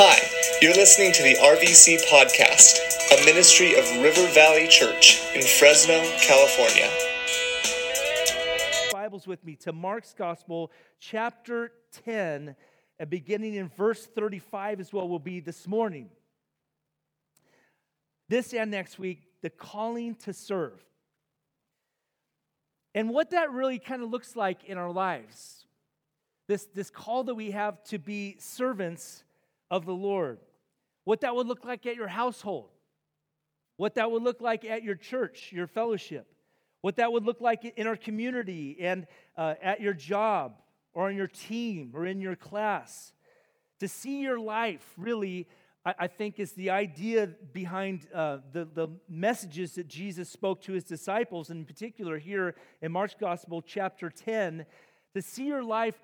Hi, you're listening to the RVC Podcast, a ministry of River Valley Church in Fresno, California. Bibles with me to Mark's Gospel, chapter 10, and beginning in verse 35 as well, will be this morning. This and next week, the calling to serve. And what that really kind of looks like in our lives. This, this call that we have to be servants of the Lord. What that would look like at your household. What that would look like at your church, your fellowship. What that would look like in our community and uh, at your job or on your team or in your class. To see your life really, I, I think, is the idea behind uh, the, the messages that Jesus spoke to his disciples, in particular here in Mark's Gospel, chapter 10. To see your life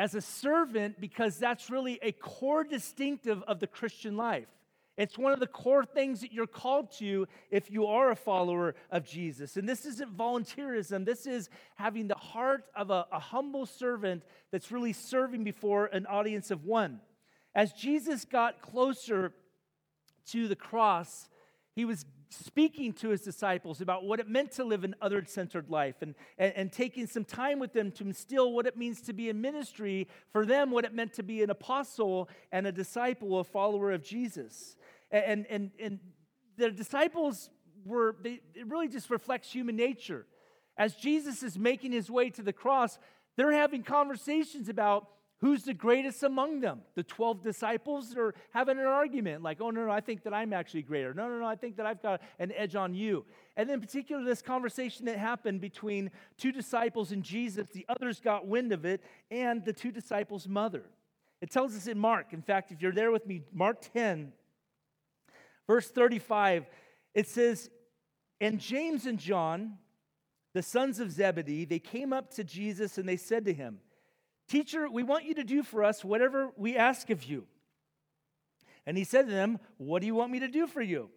as a servant because that's really a core distinctive of the Christian life. It's one of the core things that you're called to if you are a follower of Jesus. And this isn't volunteerism, this is having the heart of a, a humble servant that's really serving before an audience of one. As Jesus got closer to the cross, he was speaking to his disciples about what it meant to live an other centered life and, and, and, taking some time with them to instill what it means to be in ministry for them, what it meant to be an apostle and a disciple, a follower of Jesus. And, and, and the disciples were, they, it really just reflects human nature. As Jesus is making his way to the cross, they're having conversations about Who's the greatest among them? The 12 disciples are having an argument like, oh, no, no, I think that I'm actually greater. No, no, no, I think that I've got an edge on you. And in particular, this conversation that happened between two disciples and Jesus, the others got wind of it, and the two disciples' mother. It tells us in Mark, in fact, if you're there with me, Mark 10, verse 35, it says, And James and John, the sons of Zebedee, they came up to Jesus and they said to him, Teacher, we want you to do for us whatever we ask of you. And he said to them, What do you want me to do for you?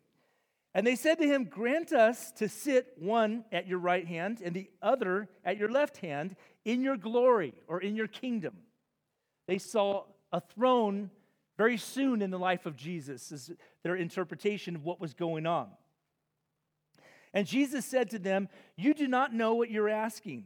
And they said to him, Grant us to sit one at your right hand and the other at your left hand in your glory or in your kingdom. They saw a throne very soon in the life of Jesus, is their interpretation of what was going on. And Jesus said to them, You do not know what you're asking.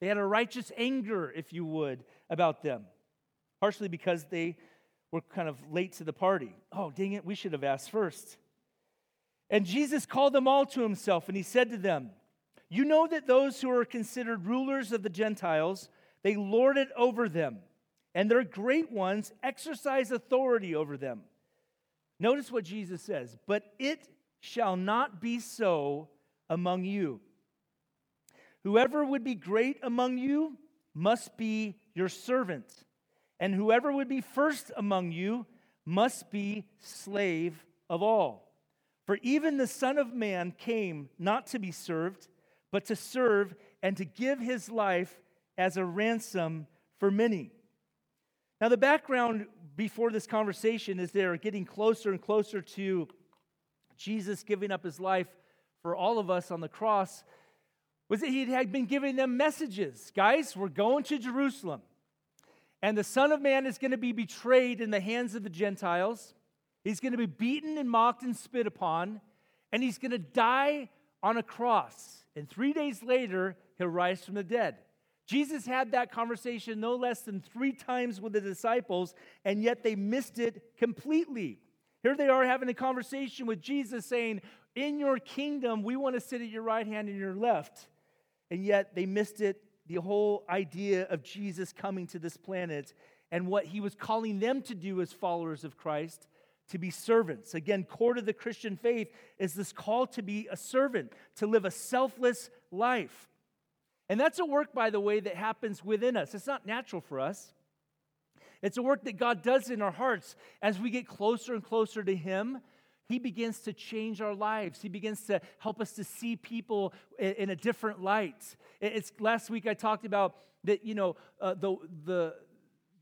They had a righteous anger, if you would, about them, partially because they were kind of late to the party. Oh, dang it, we should have asked first. And Jesus called them all to himself, and he said to them, You know that those who are considered rulers of the Gentiles, they lord it over them, and their great ones exercise authority over them. Notice what Jesus says, but it shall not be so among you. Whoever would be great among you must be your servant, and whoever would be first among you must be slave of all. For even the Son of Man came not to be served, but to serve and to give his life as a ransom for many. Now, the background before this conversation is they're getting closer and closer to Jesus giving up his life for all of us on the cross was that he had been giving them messages. Guys, we're going to Jerusalem. And the Son of Man is going to be betrayed in the hands of the Gentiles. He's going to be beaten and mocked and spit upon. And he's going to die on a cross. And three days later, he'll rise from the dead. Jesus had that conversation no less than three times with the disciples, and yet they missed it completely. Here they are having a conversation with Jesus saying, In your kingdom, we want to sit at your right hand and your left and yet they missed it the whole idea of Jesus coming to this planet and what he was calling them to do as followers of Christ to be servants. Again, core to the Christian faith is this call to be a servant, to live a selfless life. And that's a work, by the way, that happens within us. It's not natural for us. It's a work that God does in our hearts as we get closer and closer to Him. He begins to change our lives. He begins to help us to see people in, a different light. It's last week I talked about that. You know, uh, the the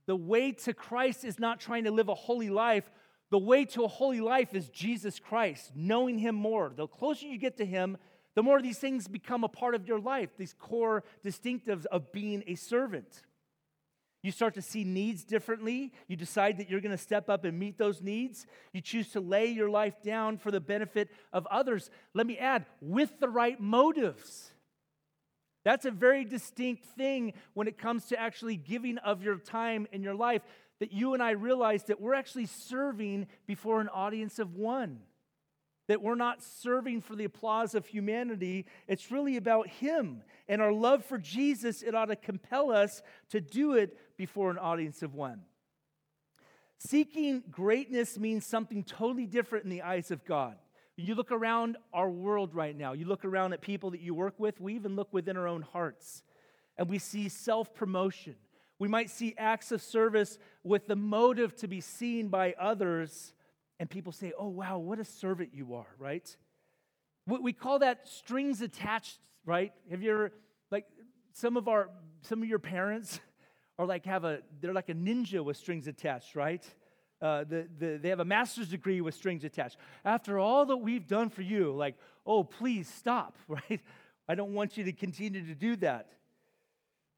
the way to Christ is not trying to live a holy life. The way to a holy life is Jesus Christ, knowing Him more. The closer you get to Him, the more these things become a part of your life, these core distinctives of being a servant. You start to see needs differently. You decide that you're going to step up and meet those needs. You choose to lay your life down for the benefit of others. Let me add, with the right motives. That's a very distinct thing when it comes to actually giving of your time and your life. That you and I realize that we're actually serving before an audience of one. That we're not serving for the applause of humanity. It's really about Him. And our love for Jesus, it ought to compel us to do it before an audience of one. Seeking greatness means something totally different in the eyes of God. You look around our world right now, you look around at people that you work with, we even look within our own hearts, and we see self promotion. We might see acts of service with the motive to be seen by others, and people say, Oh, wow, what a servant you are, right? We call that strings attached, right? Have you ever, like, some of our, some of your parents are like, have a, they're like a ninja with strings attached, right? Uh, the, the, they have a master's degree with strings attached. After all that we've done for you, like, oh, please stop, right? I don't want you to continue to do that.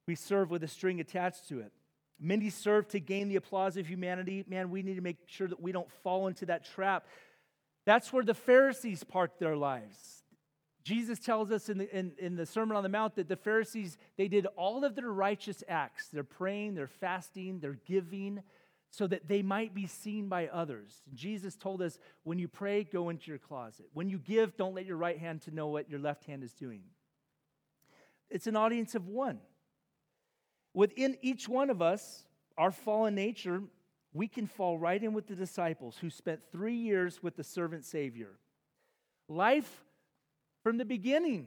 We serve with a string attached to it. Many serve to gain the applause of humanity. Man, we need to make sure that we don't fall into that trap. That's where the Pharisees parked their lives. Jesus tells us in the, in, in the Sermon on the Mount that the Pharisees, they did all of their righteous acts. They're praying, they're fasting, they're giving, so that they might be seen by others. Jesus told us when you pray, go into your closet. When you give, don't let your right hand to know what your left hand is doing. It's an audience of one. Within each one of us, our fallen nature, we can fall right in with the disciples who spent three years with the servant Savior. Life from the beginning.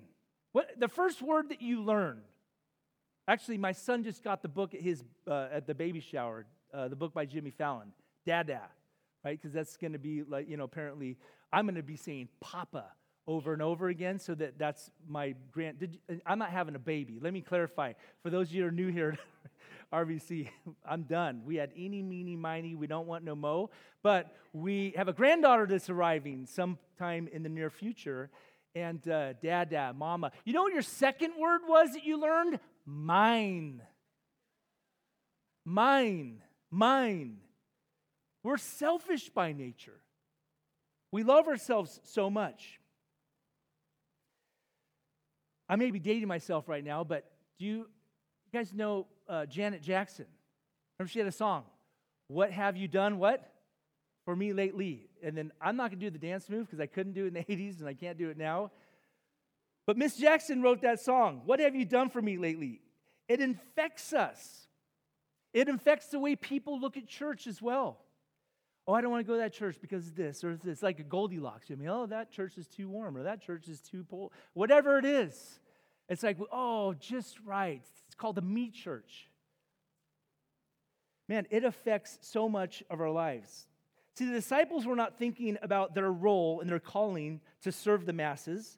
What, the first word that you learned. Actually, my son just got the book at, his, uh, at the baby shower uh, the book by Jimmy Fallon, Dada, right? Because that's going to be like, you know, apparently I'm going to be saying Papa over and over again so that that's my grand. Did you, I'm not having a baby. Let me clarify. For those of you who are new here RVC, I'm done. We had eeny, meeny, miny. We don't want no mo. But we have a granddaughter that's arriving sometime in the near future. And uh, dada, mama. You know what your second word was that you learned? Mine. Mine mine. We're selfish by nature. We love ourselves so much. I may be dating myself right now, but do you, you guys know uh, Janet Jackson? Remember she had a song, What Have You Done? What? For me lately. And then I'm not going to do the dance move because I couldn't do it in the 80s and I can't do it now. But Miss Jackson wrote that song, What Have You Done For Me Lately? It infects us. It infects the way people look at church as well. Oh, I don't want to go to that church because of this or this. Like a Goldilocks. I mean, oh, that church is too warm or that church is too cold. Whatever it is. It's like, oh, just right. It's called the me church. Man, it affects so much of our lives. See, the disciples were not thinking about their role and their calling to serve the masses,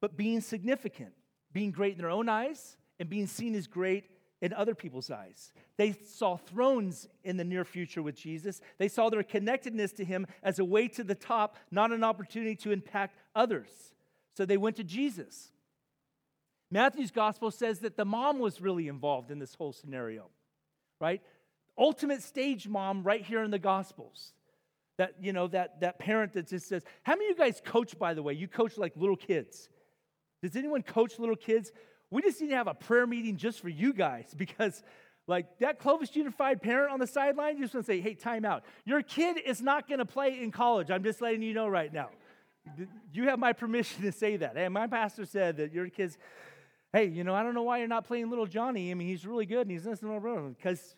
but being significant, being great in their own eyes, and being seen as great in other people's eyes. They saw thrones in the near future with Jesus. They saw their connectedness to him as a way to the top, not an opportunity to impact others. So they went to Jesus. Matthew's gospel says that the mom was really involved in this whole scenario, right? Ultimate stage mom right here in the gospels. That, you know, that, that parent that just says, How many of you guys coach, by the way? You coach like little kids. Does anyone coach little kids? We just need to have a prayer meeting just for you guys because, like, that Clovis Unified parent on the sideline, you just want to say, hey, time out. Your kid is not going to play in college. I'm just letting you know right now. You have my permission to say that. Hey, my pastor said that your kids, hey, you know, I don't know why you're not playing little Johnny. I mean, he's really good and he's listening because,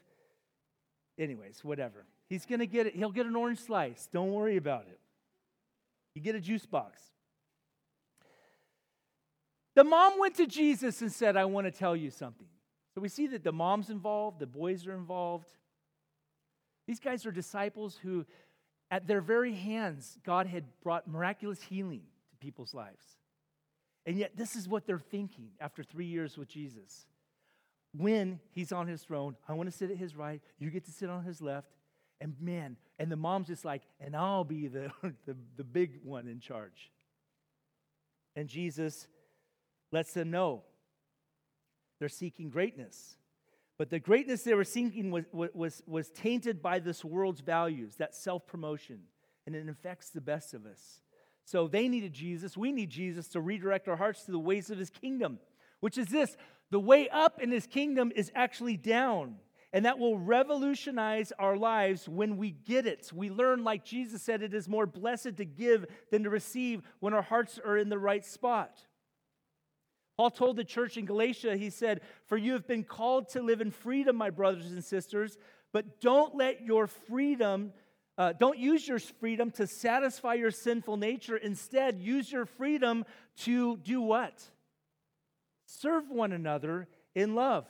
anyways, whatever. He's going to get it. He'll get an orange slice. Don't worry about it. You get a juice box. The mom went to Jesus and said, I want to tell you something. So we see that the mom's involved, the boys are involved. These guys are disciples who, at their very hands, God had brought miraculous healing to people's lives. And yet, this is what they're thinking after three years with Jesus. When he's on his throne, I want to sit at his right, you get to sit on his left. And man, and the mom's just like, and I'll be the, the, the big one in charge. And Jesus lets them know they're seeking greatness. But the greatness they were seeking was, was, was tainted by this world's values, that self promotion, and it infects the best of us. So they needed Jesus. We need Jesus to redirect our hearts to the ways of his kingdom, which is this the way up in his kingdom is actually down. And that will revolutionize our lives when we get it. We learn, like Jesus said, it is more blessed to give than to receive when our hearts are in the right spot. Paul told the church in Galatia, he said, For you have been called to live in freedom, my brothers and sisters, but don't let your freedom, uh, don't use your freedom to satisfy your sinful nature. Instead, use your freedom to do what? Serve one another in love.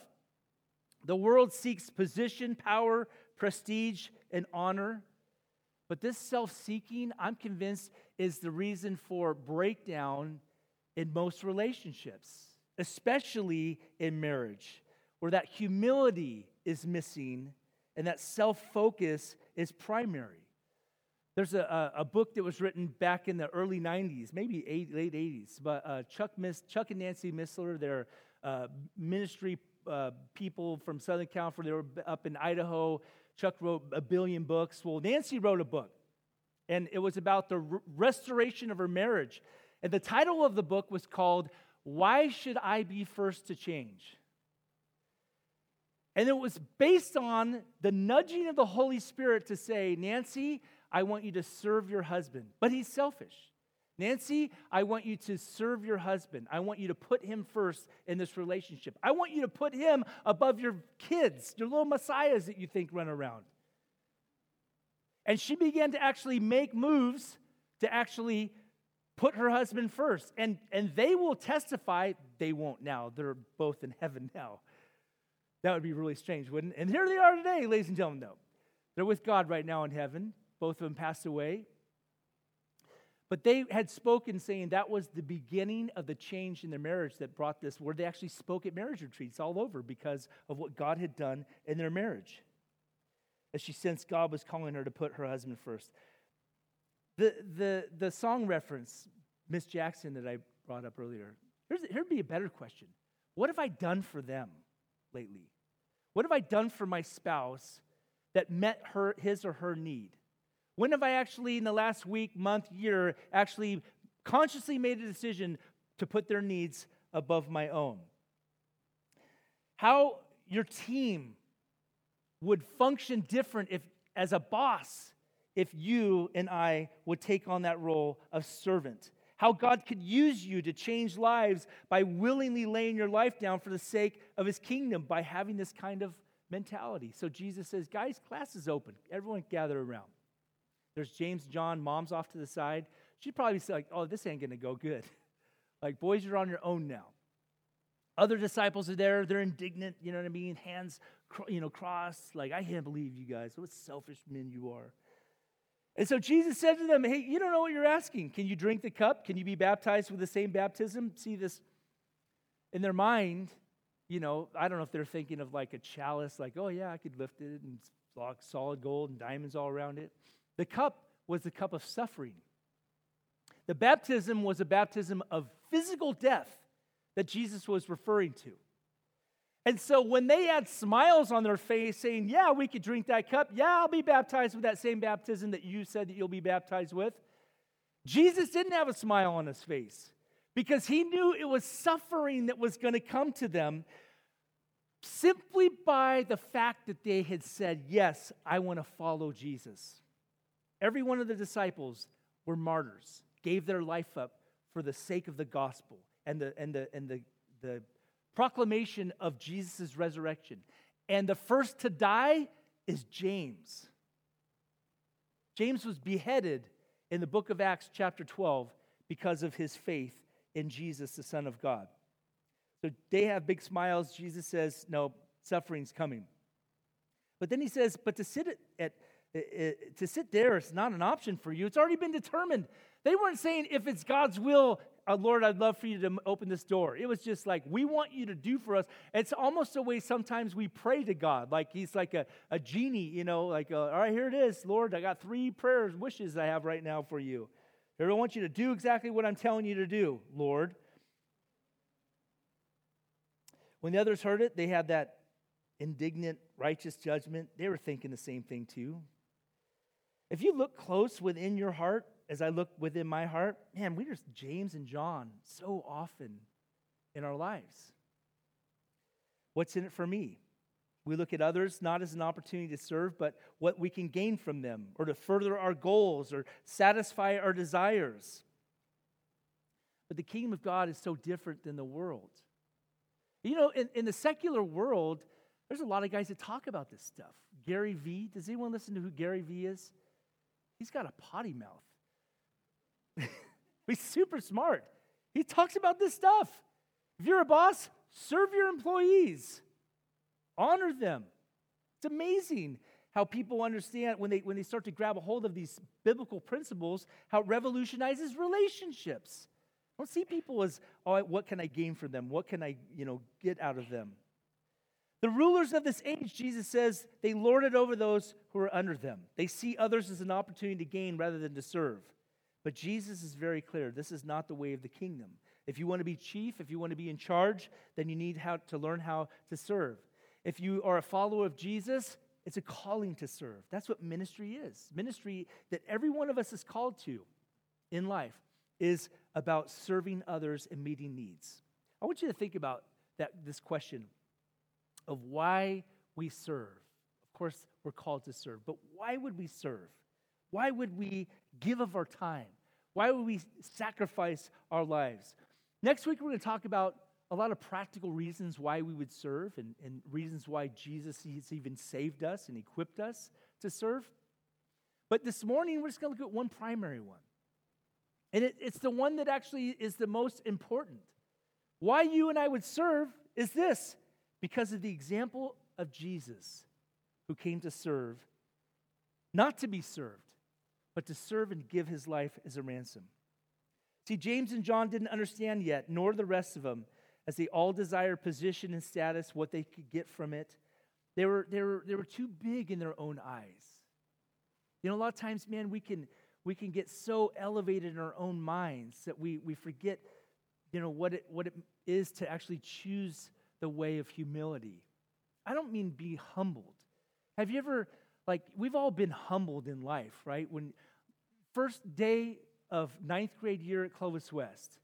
The world seeks position, power, prestige, and honor. But this self seeking, I'm convinced, is the reason for breakdown in most relationships, especially in marriage, where that humility is missing and that self focus is primary. There's a, a, book that was written back in the early 90s, maybe eight, late 80s, but uh, Chuck, Miss, Chuck and Nancy Missler, they're uh, ministry uh, people from Southern California, they were up in Idaho. Chuck wrote a billion books. Well, Nancy wrote a book, and it was about the restoration of her marriage. And the title of the book was called Why Should I Be First to Change? And it was based on the nudging of the Holy Spirit to say, Nancy, I want you to serve your husband, but he's selfish. Nancy, I want you to serve your husband. I want you to put him first in this relationship. I want you to put him above your kids, your little messiahs that you think run around. And she began to actually make moves to actually put her husband first. And, and they will testify, they won't now. They're both in heaven now. That would be really strange, wouldn't it? And here they are today, ladies and gentlemen, though. They're with God right now in heaven. Both of them passed away. But they had spoken saying that was the beginning of the change in their marriage that brought this, where they actually spoke at marriage retreats all over because of what God had done in their marriage. As she sensed God was calling her to put her husband first. The, the, the song reference, Miss Jackson, that I brought up earlier, here's, here'd be a better question. What have I done for them lately? What have I done for my spouse that met her, his or her need? When have I actually, in the last week, month, year, actually consciously made a decision to put their needs above my own? How your team would function different if, as a boss, if you and I would take on that role of servant. How God could use you to change lives by willingly laying your life down for the sake of his kingdom by having this kind of mentality. So Jesus says, Guys, class is open. Everyone gather around. There's James, John, mom's off to the side. She'd probably say, like, Oh, this ain't going to go good. like, boys, you're on your own now. Other disciples are there. They're indignant, you know what I mean? Hands, you know, crossed. Like, I can't believe you guys. What selfish men you are. And so Jesus said to them, Hey, you don't know what you're asking. Can you drink the cup? Can you be baptized with the same baptism? See this in their mind, you know, I don't know if they're thinking of like a chalice, like, oh yeah, I could lift it and solid gold and diamonds all around it. The cup was the cup of suffering. The baptism was a baptism of physical death that Jesus was referring to. And so when they had smiles on their face saying, Yeah, we could drink that cup. Yeah, I'll be baptized with that same baptism that you said that you'll be baptized with. Jesus didn't have a smile on his face because he knew it was suffering that was going to come to them simply by the fact that they had said, Yes, I want to follow Jesus. Every one of the disciples were martyrs, gave their life up for the sake of the gospel and the, and the, and the, the proclamation of Jesus' resurrection. And the first to die is James. James was beheaded in the book of Acts, chapter 12, because of his faith in Jesus, the Son of God. So they have big smiles. Jesus says, No, suffering's coming. But then he says, But to sit at, it, it, to sit there is not an option for you. It's already been determined. They weren't saying, if it's God's will, uh, Lord, I'd love for you to open this door. It was just like, we want you to do for us. It's almost the way sometimes we pray to God, like he's like a, a genie, you know, like, uh, all right, here it is, Lord, I got three prayers, wishes I have right now for you. I want you to do exactly what I'm telling you to do, Lord. When the others heard it, they had that indignant, righteous judgment. They were thinking the same thing too. If you look close within your heart, as I look within my heart, man, we just James and John so often in our lives. What's in it for me? We look at others not as an opportunity to serve, but what we can gain from them or to further our goals or satisfy our desires. But the kingdom of God is so different than the world. You know, in, in the secular world, there's a lot of guys that talk about this stuff. Gary Vee, does anyone listen to who Gary Vee is? He's got a potty mouth. He's super smart. He talks about this stuff. If you're a boss, serve your employees, honor them. It's amazing how people understand when they, when they start to grab a hold of these biblical principles, how it revolutionizes relationships. I don't see people as, oh, what can I gain from them? What can I, you know, get out of them? The rulers of this age, Jesus says, they lord it over those who are under them. They see others as an opportunity to gain rather than to serve. But Jesus is very clear this is not the way of the kingdom. If you want to be chief, if you want to be in charge, then you need how to learn how to serve. If you are a follower of Jesus, it's a calling to serve. That's what ministry is. Ministry that every one of us is called to in life is about serving others and meeting needs. I want you to think about that this question of why we serve. Of course, we're called to serve, but why would we serve? Why would we give of our time? Why would we sacrifice our lives? Next week, we're going to talk about a lot of practical reasons why we would serve and, and reasons why Jesus has even saved us and equipped us to serve. But this morning, we're just going to look at one primary one. And it, it's the one that actually is the most important. Why you and I would serve is this because of the example of Jesus, who came to serve, not to be served, but to serve and give his life as a ransom. See, James and John didn't understand yet, nor the rest of them, as they all desired position and status, what they could get from it. They were, they were, they were too big in their own eyes. You know, a lot of times, man, we can, we can get so elevated in our own minds that we, we forget, you know, what it, what it is to actually choose the way of humility. I don't mean be humbled. Have you ever, like, we've all been humbled in life, right? When first day of ninth grade year at Clovis West,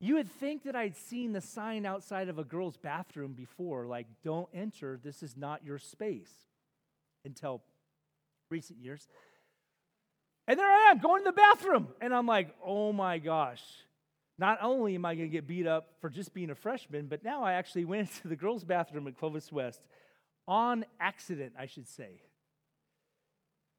you would think that I'd seen the sign outside of a girl's bathroom before, like, don't enter, this is not your space, until recent years. And there I am going to the bathroom, and I'm like, oh my gosh, not only am I going to get beat up for just being a freshman, but now I actually went into the girls' bathroom at Clovis West on accident, I should say.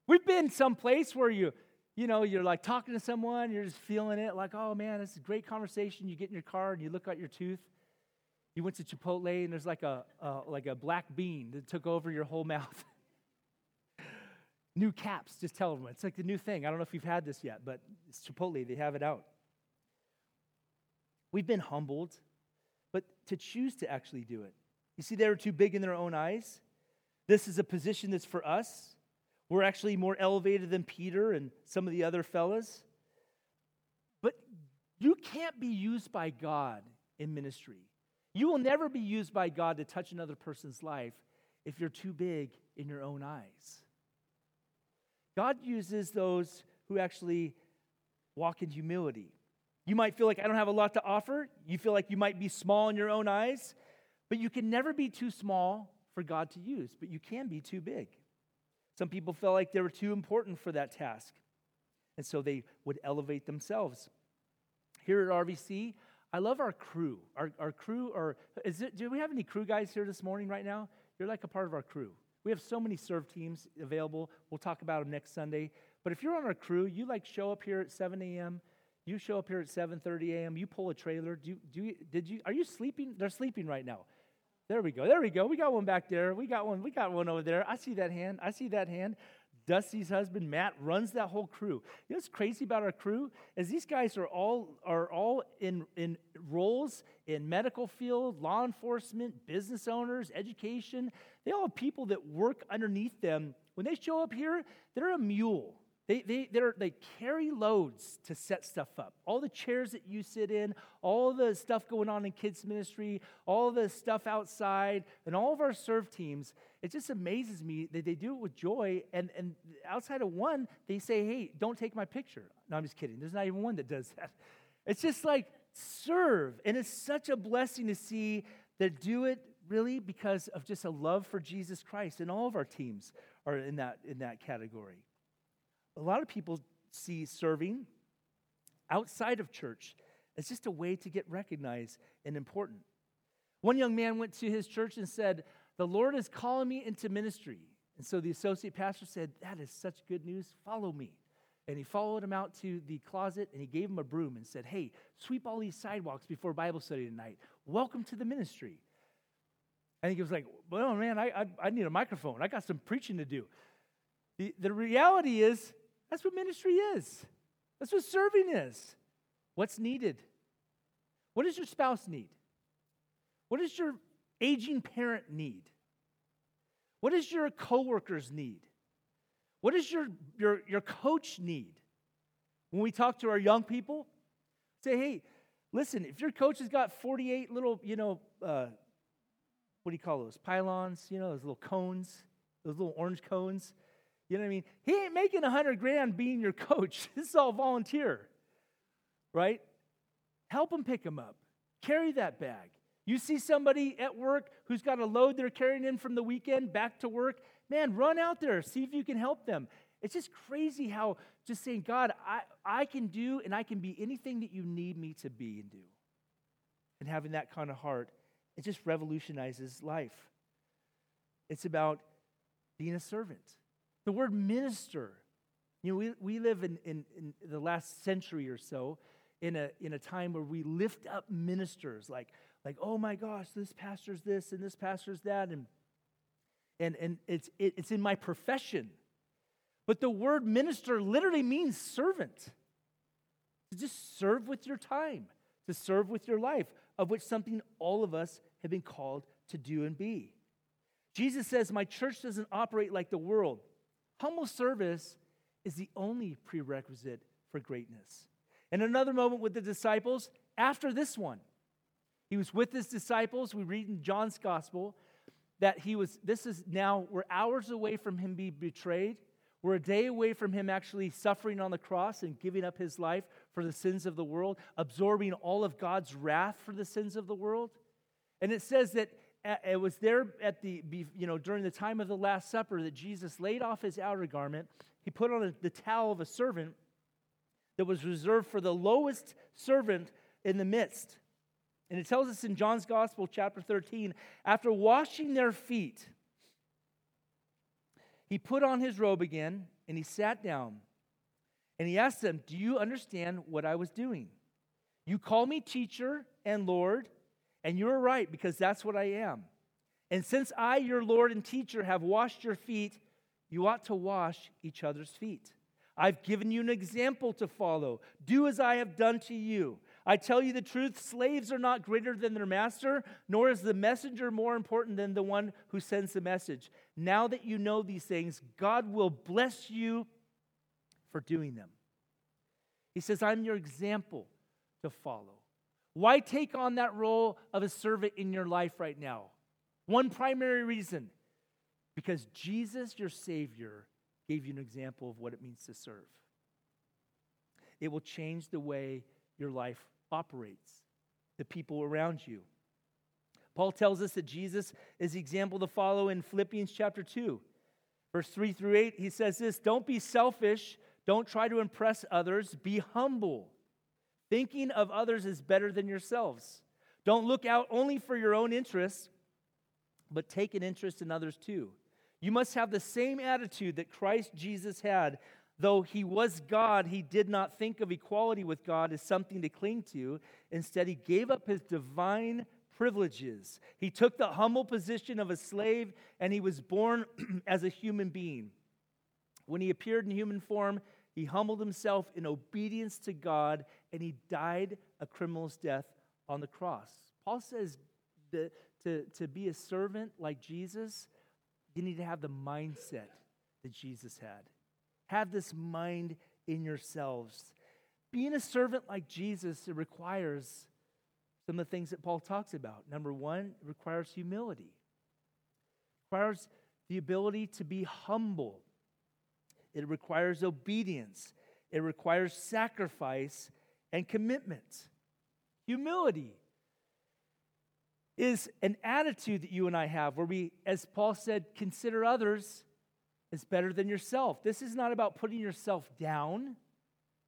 We've been someplace where you, you know, you're like talking to someone, you're just feeling it, like, oh man, this is a great conversation. You get in your car and you look at your tooth. You went to Chipotle and there's like a, a like a black bean that took over your whole mouth. new caps, just tell everyone. It's like the new thing. I don't know if you've had this yet, but it's Chipotle, they have it out. We've been humbled, but to choose to actually do it. You see, they were too big in their own eyes. This is a position that's for us. We're actually more elevated than Peter and some of the other fellas. But you can't be used by God in ministry. You will never be used by God to touch another person's life if you're too big in your own eyes. God uses those who actually walk in humility. You might feel like I don't have a lot to offer. You feel like you might be small in your own eyes, but you can never be too small for God to use, but you can be too big. Some people felt like they were too important for that task, and so they would elevate themselves. Here at RVC, I love our crew. Our, our crew are, is it, do we have any crew guys here this morning right now? You're like a part of our crew. We have so many serve teams available. We'll talk about them next Sunday. But if you're on our crew, you like show up here at 7 a.m. You show up here at 7:30 a.m. You pull a trailer. Do you, do you, did you? Are you sleeping? They're sleeping right now. There we go. There we go. We got one back there. We got one. We got one over there. I see that hand. I see that hand. Dusty's husband Matt runs that whole crew. You know what's crazy about our crew is these guys are all are all in in roles in medical field, law enforcement, business owners, education. They all have people that work underneath them. When they show up here, they're a mule. They, they, they carry loads to set stuff up. All the chairs that you sit in, all the stuff going on in kids' ministry, all the stuff outside, and all of our serve teams, it just amazes me that they do it with joy. And, and outside of one, they say, hey, don't take my picture. No, I'm just kidding. There's not even one that does that. It's just like serve. And it's such a blessing to see that do it really because of just a love for Jesus Christ. And all of our teams are in that, in that category a lot of people see serving outside of church as just a way to get recognized and important. One young man went to his church and said, The Lord is calling me into ministry. And so the associate pastor said, That is such good news. Follow me. And he followed him out to the closet and he gave him a broom and said, Hey, sweep all these sidewalks before Bible study tonight. Welcome to the ministry. And he was like, Well, man, I, I, I need a microphone. I got some preaching to do. The, the reality is, that's what ministry is. That's what serving is. What's needed? What does your spouse need? What does your aging parent need? What does your coworkers need? What does your, your, your coach need? When we talk to our young people, say, hey, listen, if your coach has got 48 little, you know, uh, what do you call those? Pylons, you know, those little cones, those little orange cones. You know what I mean? He ain't making a hundred grand being your coach. This is all volunteer, right? Help him pick him up. Carry that bag. You see somebody at work who's got a load they're carrying in from the weekend back to work, man, run out there, see if you can help them. It's just crazy how just saying, God, I, I can do and I can be anything that you need me to be and do. And having that kind of heart, it just revolutionizes life. It's about being a servant. The word minister, you know, we, we live in, in, in the last century or so in a, in a time where we lift up ministers like, like oh my gosh, this pastor's this and this pastor's that. And, and, and it's, it, it's in my profession. But the word minister literally means servant. To just serve with your time, to serve with your life, of which something all of us have been called to do and be. Jesus says, My church doesn't operate like the world. Humble service is the only prerequisite for greatness. And another moment with the disciples, after this one, he was with his disciples. We read in John's gospel that he was, this is now, we're hours away from him being betrayed. We're a day away from him actually suffering on the cross and giving up his life for the sins of the world, absorbing all of God's wrath for the sins of the world. And it says that it was there at the, you know, during the time of the Last Supper that Jesus laid off his outer garment. He put on the towel of a servant that was reserved for the lowest servant in the midst. And it tells us in John's Gospel, chapter 13, after washing their feet, he put on his robe again and he sat down. And he asked them, Do you understand what I was doing? You call me teacher and Lord and you're right, because that's what I am. And since I, your Lord and teacher, have washed your feet, you ought to wash each other's feet. I've given you an example to follow. Do as I have done to you. I tell you the truth slaves are not greater than their master, nor is the messenger more important than the one who sends the message. Now that you know these things, God will bless you for doing them. He says, I'm your example to follow. Why take on that role of a servant in your life right now? One primary reason because Jesus, your Savior, gave you an example of what it means to serve. It will change the way your life operates, the people around you. Paul tells us that Jesus is the example to follow in Philippians chapter 2, verse 3 through 8. He says this Don't be selfish, don't try to impress others, be humble. Thinking of others is better than yourselves. Don't look out only for your own interests, but take an interest in others too. You must have the same attitude that Christ Jesus had. Though he was God, he did not think of equality with God as something to cling to. Instead, he gave up his divine privileges. He took the humble position of a slave and he was born as a human being. When he appeared in human form, he humbled himself in obedience to God and he died a criminal's death on the cross. Paul says that to, to be a servant like Jesus, you need to have the mindset that Jesus had. Have this mind in yourselves. Being a servant like Jesus, it requires some of the things that Paul talks about. Number one, it requires humility. It requires the ability to be humble. It requires obedience. It requires sacrifice and commitment. Humility is an attitude that you and I have where we, as Paul said, consider others as better than yourself. This is not about putting yourself down.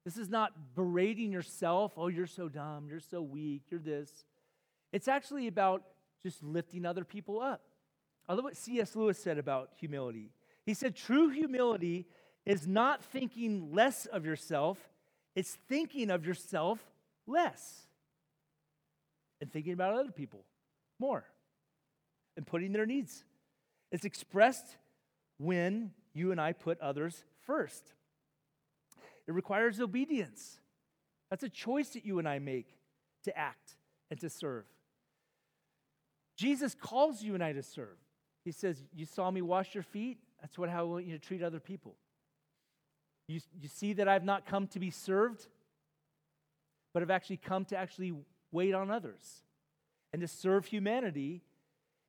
This is not berating yourself. Oh, you're so dumb. You're so weak. You're this. It's actually about just lifting other people up. I love what C.S. Lewis said about humility. He said, True humility is not thinking less of yourself, it's thinking of yourself less and thinking about other people more and putting their needs. It's expressed when you and I put others first. It requires obedience. That's a choice that you and I make to act and to serve. Jesus calls you and I to serve. He says, You saw me wash your feet. That's what, how I want you to treat other people. You, you see that I've not come to be served, but I've actually come to actually wait on others and to serve humanity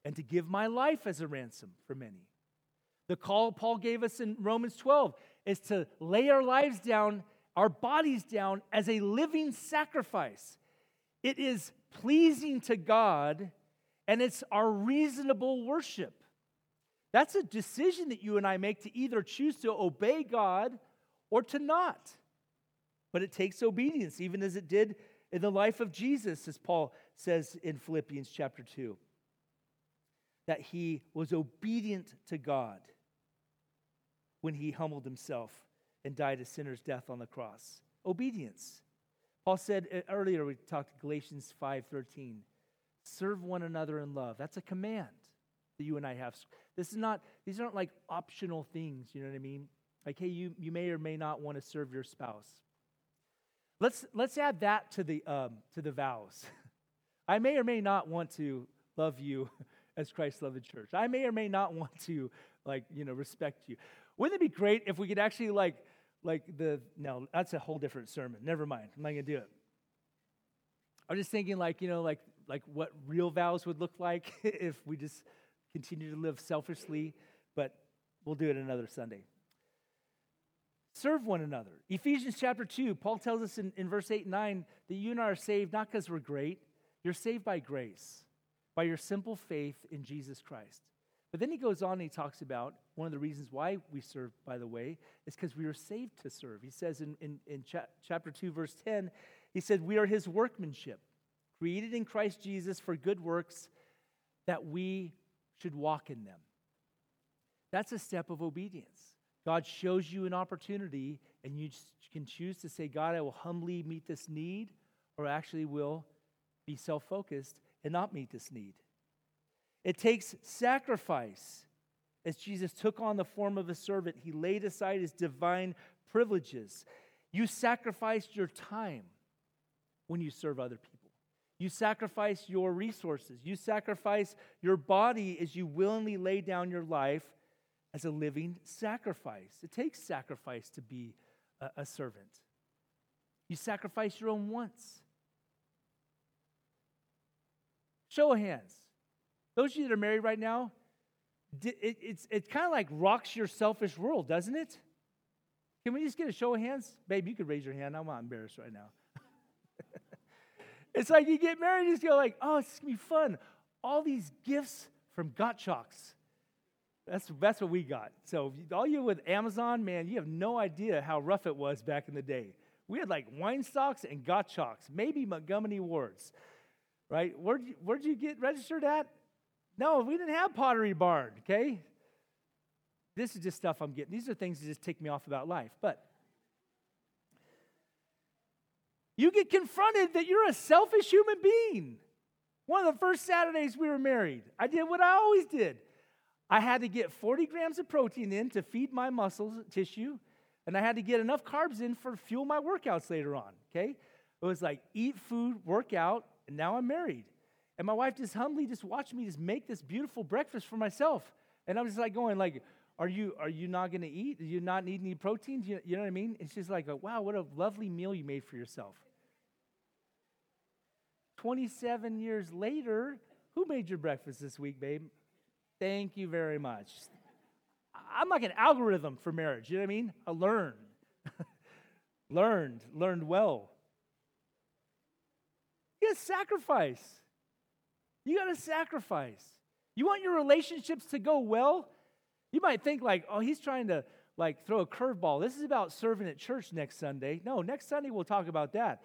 and to give my life as a ransom for many. The call Paul gave us in Romans 12 is to lay our lives down, our bodies down as a living sacrifice. It is pleasing to God and it's our reasonable worship. That's a decision that you and I make to either choose to obey God or to not. But it takes obedience, even as it did in the life of Jesus, as Paul says in Philippians chapter 2, that he was obedient to God when he humbled himself and died a sinner's death on the cross. Obedience. Paul said uh, earlier, we talked Galatians 5:13, serve one another in love. That's a command that you and I have. This is not, these aren't like optional things, you know what I mean? Like, hey, you, you may or may not want to serve your spouse. Let's, let's add that to the, um, to the vows. I may or may not want to love you as Christ loved the church. I may or may not want to, like, you know, respect you. Wouldn't it be great if we could actually, like, like the, no, that's a whole different sermon. Never mind. I'm not going to do it. I'm just thinking, like, you know, like, like what real vows would look like if we just continue to live selfishly, but we'll do it another Sunday. Serve one another. Ephesians chapter 2, Paul tells us in, in verse 8 and 9 that you and I are saved not because we're great, you're saved by grace, by your simple faith in Jesus Christ. But then he goes on and he talks about one of the reasons why we serve, by the way, is because we are saved to serve. He says in, in, in cha- chapter 2, verse 10, he said, We are his workmanship, created in Christ Jesus for good works that we should walk in them. That's a step of obedience. God shows you an opportunity, and you can choose to say, God, I will humbly meet this need, or actually will be self focused and not meet this need. It takes sacrifice. As Jesus took on the form of a servant, he laid aside his divine privileges. You sacrifice your time when you serve other people. You sacrifice your resources. You sacrifice your body as you willingly lay down your life as a living sacrifice. It takes sacrifice to be a, a servant. You sacrifice your own wants. Show of hands. Those of you that are married right now, it, it's, it kind of like rocks your selfish world, doesn't it? Can we just get a show of hands? Babe, you could raise your hand. I'm not embarrassed right now. it's like you get married, you just go like, oh, it's going to be fun. All these gifts from Gottschalks. That's, that's what we got. So, all you with Amazon, man, you have no idea how rough it was back in the day. We had like Weinstock's and Gottschalks, maybe Montgomery Wards, right? Where'd you, where'd you get registered at? No, we didn't have Pottery Barn, okay? This is just stuff I'm getting. These are things that just take me off about life. But you get confronted that you're a selfish human being. One of the first Saturdays we were married, I did what I always did. I had to get 40 grams of protein in to feed my muscles tissue, and I had to get enough carbs in for fuel my workouts later on. Okay? It was like eat food, work out, and now I'm married. And my wife just humbly just watched me just make this beautiful breakfast for myself. And I'm just like going like, are you are you not going to eat? Do you not need any protein? You, you know what I mean? And she's like, wow, what a lovely meal you made for yourself. 27 years later, who made your breakfast this week, babe? Thank you very much. I'm like an algorithm for marriage. You know what I mean? I learned. learned, learned well. You got to sacrifice. You got to sacrifice. You want your relationships to go well? You might think like, oh, he's trying to like throw a curveball. This is about serving at church next Sunday. No, next Sunday we'll talk about that.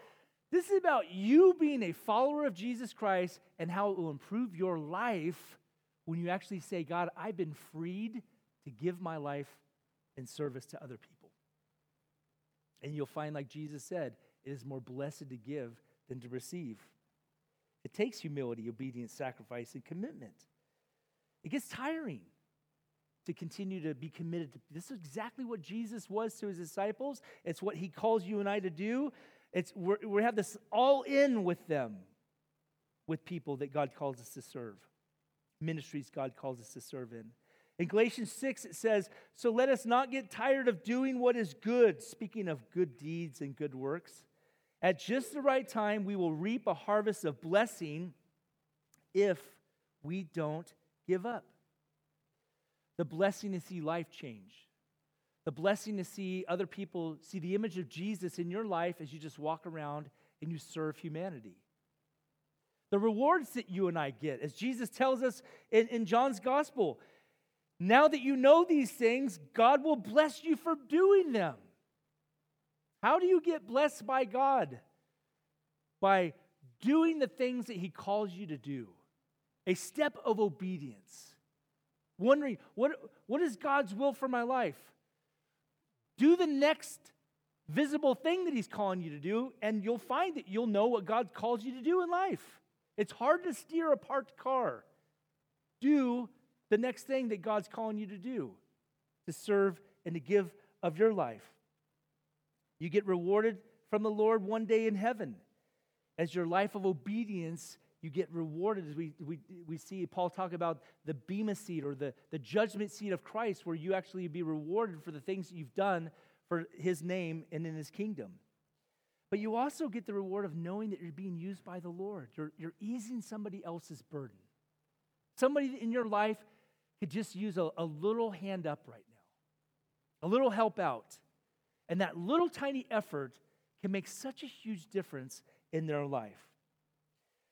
This is about you being a follower of Jesus Christ and how it will improve your life when you actually say, God, I've been freed to give my life in service to other people. And you'll find, like Jesus said, it is more blessed to give than to receive. It takes humility, obedience, sacrifice, and commitment. It gets tiring to continue to be committed to this is exactly what jesus was to his disciples it's what he calls you and i to do it's we have this all in with them with people that god calls us to serve ministries god calls us to serve in. In galatians 6 it says so let us not get tired of doing what is good speaking of good deeds and good works. At just the right time we will reap a harvest of blessing if we don't give up. The blessing to see life change, the blessing to see other people see the image of Jesus in your life as you just walk around and you serve humanity. The rewards that you and I get, as Jesus tells us in, in John's gospel, now that you know these things, God will bless you for doing them. How do you get blessed by God? By doing the things that He calls you to do, a step of obedience wondering, what, what is God's will for my life? Do the next visible thing that He's calling you to do, and you'll find that you'll know what God calls you to do in life. It's hard to steer a parked car. Do the next thing that God's calling you to do to serve and to give of your life. You get rewarded from the Lord one day in heaven as your life of obedience you get rewarded as we, we, we see Paul talk about the Bema seat or the, the judgment seat of Christ, where you actually be rewarded for the things that you've done for his name and in his kingdom. But you also get the reward of knowing that you're being used by the Lord. You're, you're easing somebody else's burden. Somebody in your life could just use a, a little hand up right now, a little help out. And that little tiny effort can make such a huge difference in their life.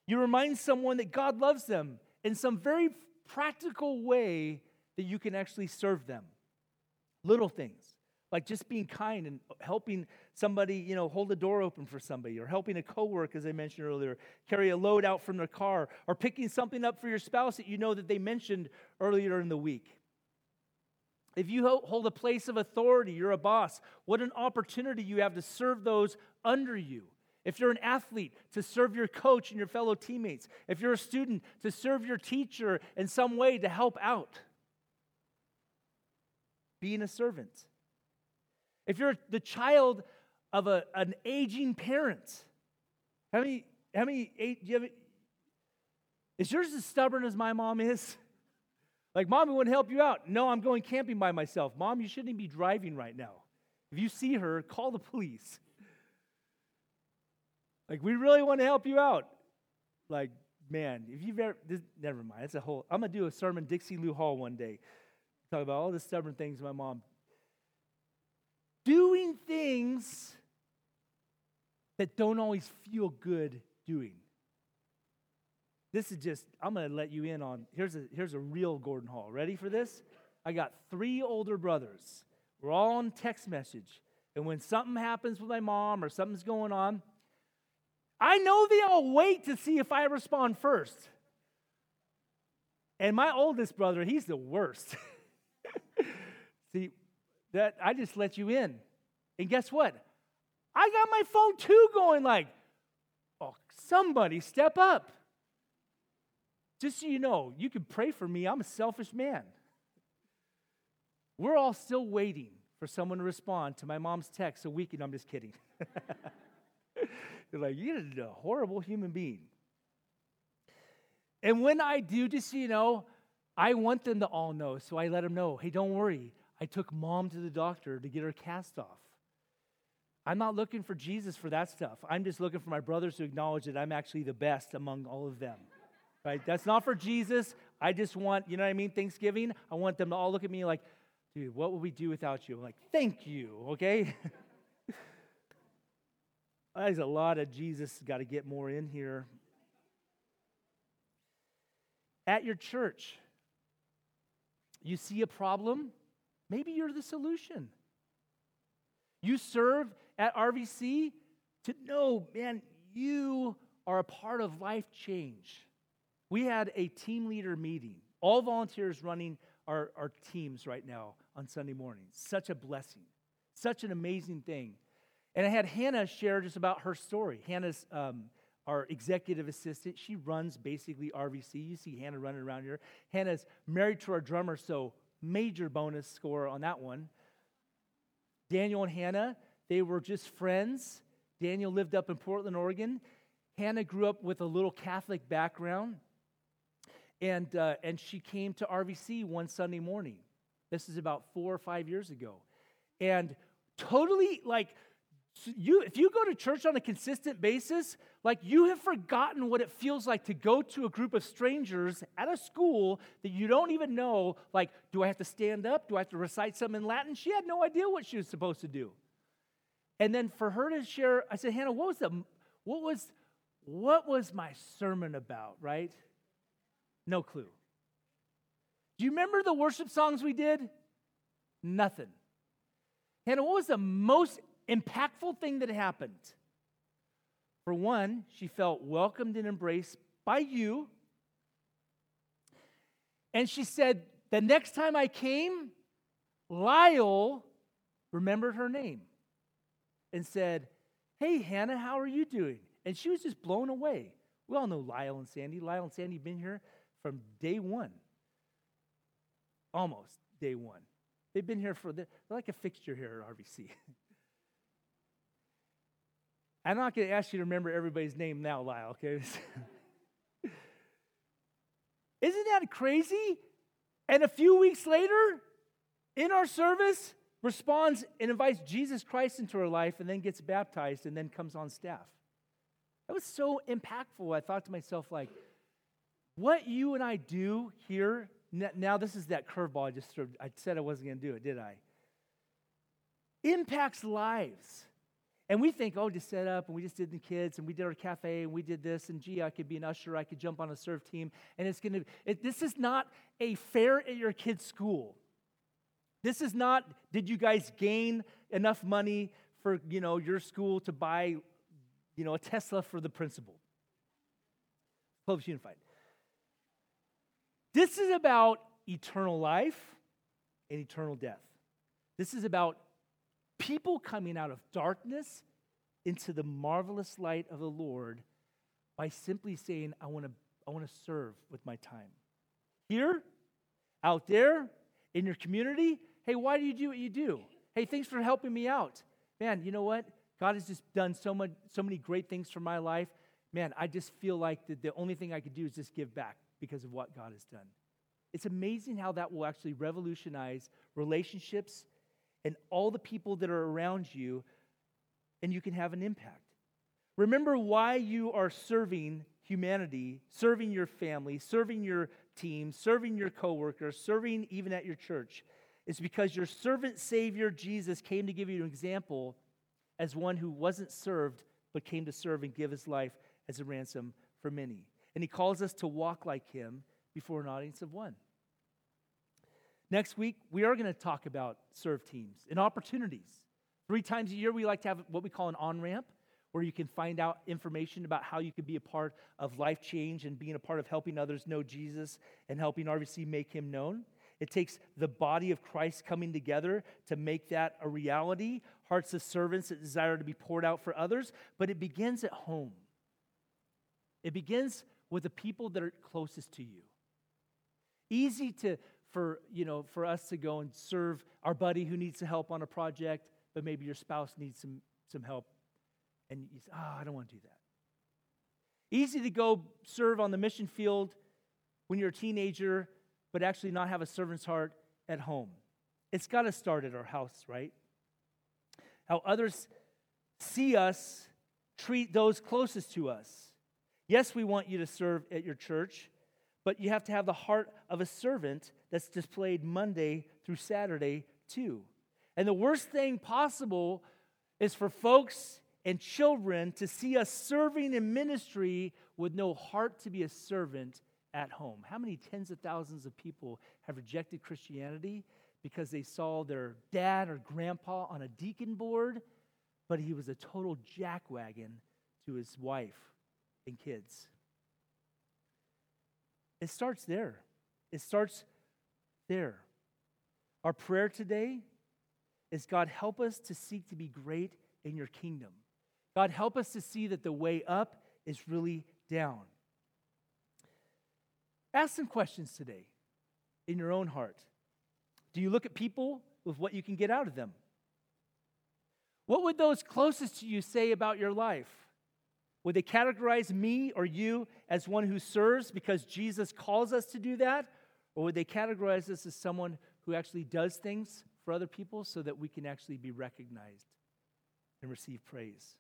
You remind someone that God loves them in some very practical way that you can actually serve them. Little things, like just being kind and helping somebody, you know, hold the door open for somebody, or helping a coworker, as I mentioned earlier, carry a load out from their car, or picking something up for your spouse that you know that they mentioned earlier in the week. If you hold a place of authority, you're a boss, what an opportunity you have to serve those under you. If you're an athlete, to serve your coach and your fellow teammates. If you're a student, to serve your teacher in some way to help out. Being a servant. If you're the child of a, an aging parent, how many, how many, eight, do you have, is yours as stubborn as my mom is? Like, mom, we wouldn't help you out. No, I'm going camping by myself. Mom, you shouldn't be driving right now. If you see her, call the police. Like, we really want to help you out. Like, man, if you've ever, this, never mind. It's a whole, I'm going to do a sermon, Dixie Lou Hall, one day. Talk about all the stubborn things my mom. Doing things that don't always feel good doing. This is just, I'm going to let you in on, here's a, here's a real Gordon Hall. Ready for this? I got three older brothers. We're all on text message. And when something happens with my mom or something's going on, I know they all wait to see if I respond first. And my oldest brother, he's the worst. see, that I just let you in. And guess what? I got my phone too going like, oh, somebody step up. Just so you know, you can pray for me. I'm a selfish man. We're all still waiting for someone to respond to my mom's text a week, and I'm just kidding. You're like, you're a horrible human being. And when I do, just so you know, I want them to all know. So I let them know, hey, don't worry. I took mom to the doctor to get her cast off. I'm not looking for Jesus for that stuff. I'm just looking for my brothers to acknowledge that I'm actually the best among all of them. Right? That's not for Jesus. I just want, you know what I mean? Thanksgiving, I want them to all look at me like, dude, what would we do without you? I'm like, thank you, okay? There's a lot of Jesus got to get more in here. At your church, you see a problem, maybe you're the solution. You serve at RVC to know, man, you are a part of life change. We had a team leader meeting, all volunteers running our, our teams right now on Sunday mornings. Such a blessing, such an amazing thing. And I had Hannah share just about her story. Hannah's um, our executive assistant. She runs basically RVC. You see Hannah running around here. Hannah's married to our drummer, so major bonus score on that one. Daniel and Hannah, they were just friends. Daniel lived up in Portland, Oregon. Hannah grew up with a little Catholic background. And, uh, and she came to RVC one Sunday morning. This is about four or five years ago. And totally like you, if you go to church on a consistent basis, like you have forgotten what it feels like to go to a group of strangers at a school that you don't even know. Like, do I have to stand up? Do I have to recite something in Latin? She had no idea what she was supposed to do. And then for her to share, I said, Hannah, what was the, what was, what was my sermon about? Right? No clue. Do you remember the worship songs we did? Nothing. Hannah, what was the most impactful thing that happened. For one, she felt welcomed and embraced by you. And she said, The next time I came, Lyle remembered her name and said, Hey, Hannah, how are you doing? And she was just blown away. We all know Lyle and Sandy. Lyle and Sandy have been here from day one, almost day one. They've been here for, the, they're like a fixture here at RVC. I'm not going to ask you to remember everybody's name now, Lyle, okay? Isn't that crazy? And a few weeks later, in our service, responds and invites Jesus Christ into her life and then gets baptized and then comes on staff. That was so impactful. I thought to myself, like, what you and I do here, now this is that curveball I just threw. I said I wasn't going to do it, did I? Impacts lives. And we think, oh, just set up and we just did the kids and we did our cafe and we did this and gee, I could be an usher, I could jump on a serve team. And it's gonna, this is not a fair at your kid's school. This is not, did you guys gain enough money for, you know, your school to buy, you know, a Tesla for the principal? Clovis Unified. This is about eternal life and eternal death. This is about people coming out of darkness into the marvelous light of the Lord by simply saying, I want to I want to serve with my time. Here, out there, in your community, hey, why do you do what you do? Hey, thanks for helping me out. Man, you know what? God has just done so much, so many great things for my life. Man, I just feel like that the only thing I could do is just give back because of what God has done. It's amazing how that will actually revolutionize relationships and all the people that are around you, and you can have an impact. Remember why you are serving humanity, serving your family, serving your team, serving your coworkers, serving even at your church. It's because your servant Savior Jesus came to give you an example as one who wasn't served, but came to serve and give his life as a ransom for many. And he calls us to walk like him before an audience of one. Next week, we are going to talk about serve teams and opportunities. Three times a year, we like to have what we call an on ramp, where you can find out information about how you can be a part of life change and being a part of helping others know Jesus and helping RVC make him known. It takes the body of Christ coming together to make that a reality, hearts of servants that desire to be poured out for others, but it begins at home. It begins with the people that are closest to you. Easy to for, you know, for us to go and serve our buddy who needs some help on a project, but maybe your spouse needs some, some help. And you say, oh, I don't want to do that. Easy to go serve on the mission field when you're a teenager, but actually not have a servant's heart at home. It's got to start at our house, right? How others see us treat those closest to us. Yes, we want you to serve at your church, but you have to have the heart of a servant that's displayed Monday through Saturday, too. And the worst thing possible is for folks and children to see us serving in ministry with no heart to be a servant at home. How many tens of thousands of people have rejected Christianity because they saw their dad or grandpa on a deacon board, but he was a total jackwagon to his wife and kids? It starts there. It starts there. Our prayer today is God, help us to seek to be great in your kingdom. God, help us to see that the way up is really down. Ask some questions today in your own heart. Do you look at people with what you can get out of them? What would those closest to you say about your life? Would they categorize me or you as one who serves because Jesus calls us to do that? Or would they categorize us as someone who actually does things for other people so that we can actually be recognized and receive praise?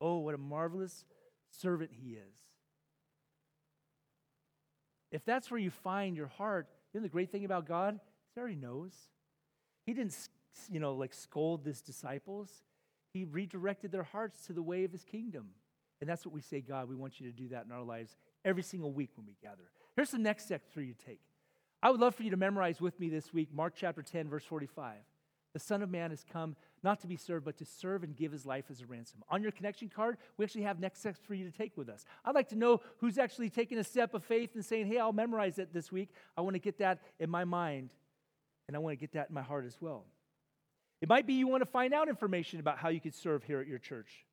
Oh, what a marvelous servant he is. If that's where you find your heart, you know the great thing about God? He already knows. He didn't, you know, like scold his disciples. He redirected their hearts to the way of his kingdom. And that's what we say, God, we want you to do that in our lives every single week when we gather. Here's the next step for you to take. I would love for you to memorize with me this week Mark chapter 10, verse 45. The Son of Man has come not to be served, but to serve and give his life as a ransom. On your connection card, we actually have next steps for you to take with us. I'd like to know who's actually taking a step of faith and saying, hey, I'll memorize it this week. I want to get that in my mind, and I want to get that in my heart as well. It might be you want to find out information about how you could serve here at your church.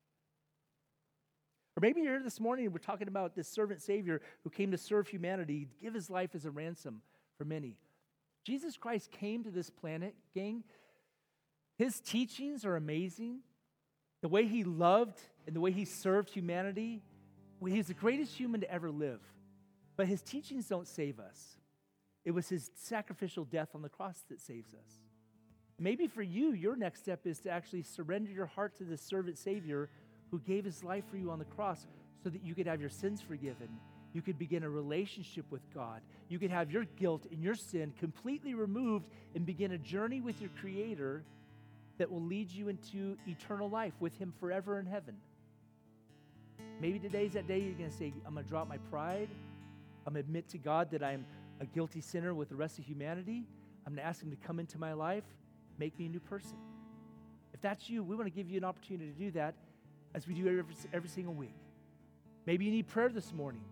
Or maybe you're here this morning and we're talking about this servant Savior who came to serve humanity, give his life as a ransom for many. Jesus Christ came to this planet, gang. His teachings are amazing. The way he loved and the way he served humanity, he's the greatest human to ever live. But his teachings don't save us. It was his sacrificial death on the cross that saves us. Maybe for you, your next step is to actually surrender your heart to the servant Savior who gave his life for you on the cross so that you could have your sins forgiven. You could begin a relationship with God. You could have your guilt and your sin completely removed and begin a journey with your Creator that will lead you into eternal life with Him forever in heaven. Maybe today's that day you're going to say, I'm going to drop my pride. I'm going to admit to God that I'm a guilty sinner with the rest of humanity. I'm going to ask Him to come into my life, make me a new person. If that's you, we want to give you an opportunity to do that as we do every, every single week. Maybe you need prayer this morning.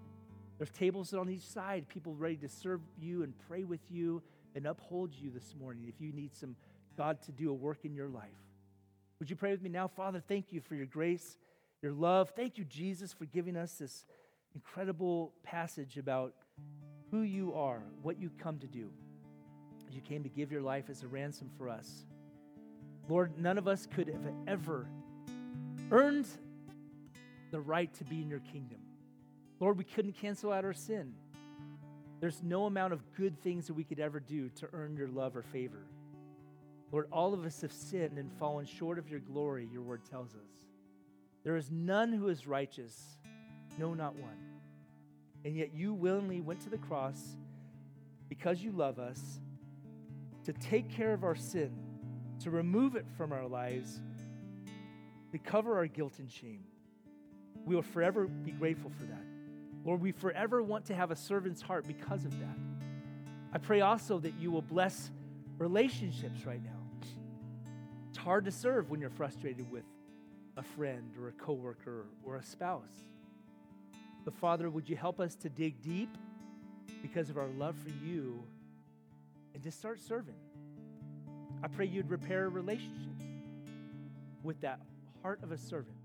There's tables on each side, people ready to serve you and pray with you and uphold you this morning if you need some God to do a work in your life. Would you pray with me now? Father, thank you for your grace, your love. Thank you, Jesus, for giving us this incredible passage about who you are, what you come to do. You came to give your life as a ransom for us. Lord, none of us could have ever earned the right to be in your kingdom. Lord, we couldn't cancel out our sin. There's no amount of good things that we could ever do to earn your love or favor. Lord, all of us have sinned and fallen short of your glory, your word tells us. There is none who is righteous, no, not one. And yet you willingly went to the cross because you love us to take care of our sin, to remove it from our lives to cover our guilt and shame. We will forever be grateful for that. Lord, we forever want to have a servant's heart because of that. I pray also that you will bless relationships right now. Hard to serve when you're frustrated with a friend or a coworker or a spouse. But Father, would you help us to dig deep because of our love for you and to start serving? I pray you'd repair relationships with that heart of a servant.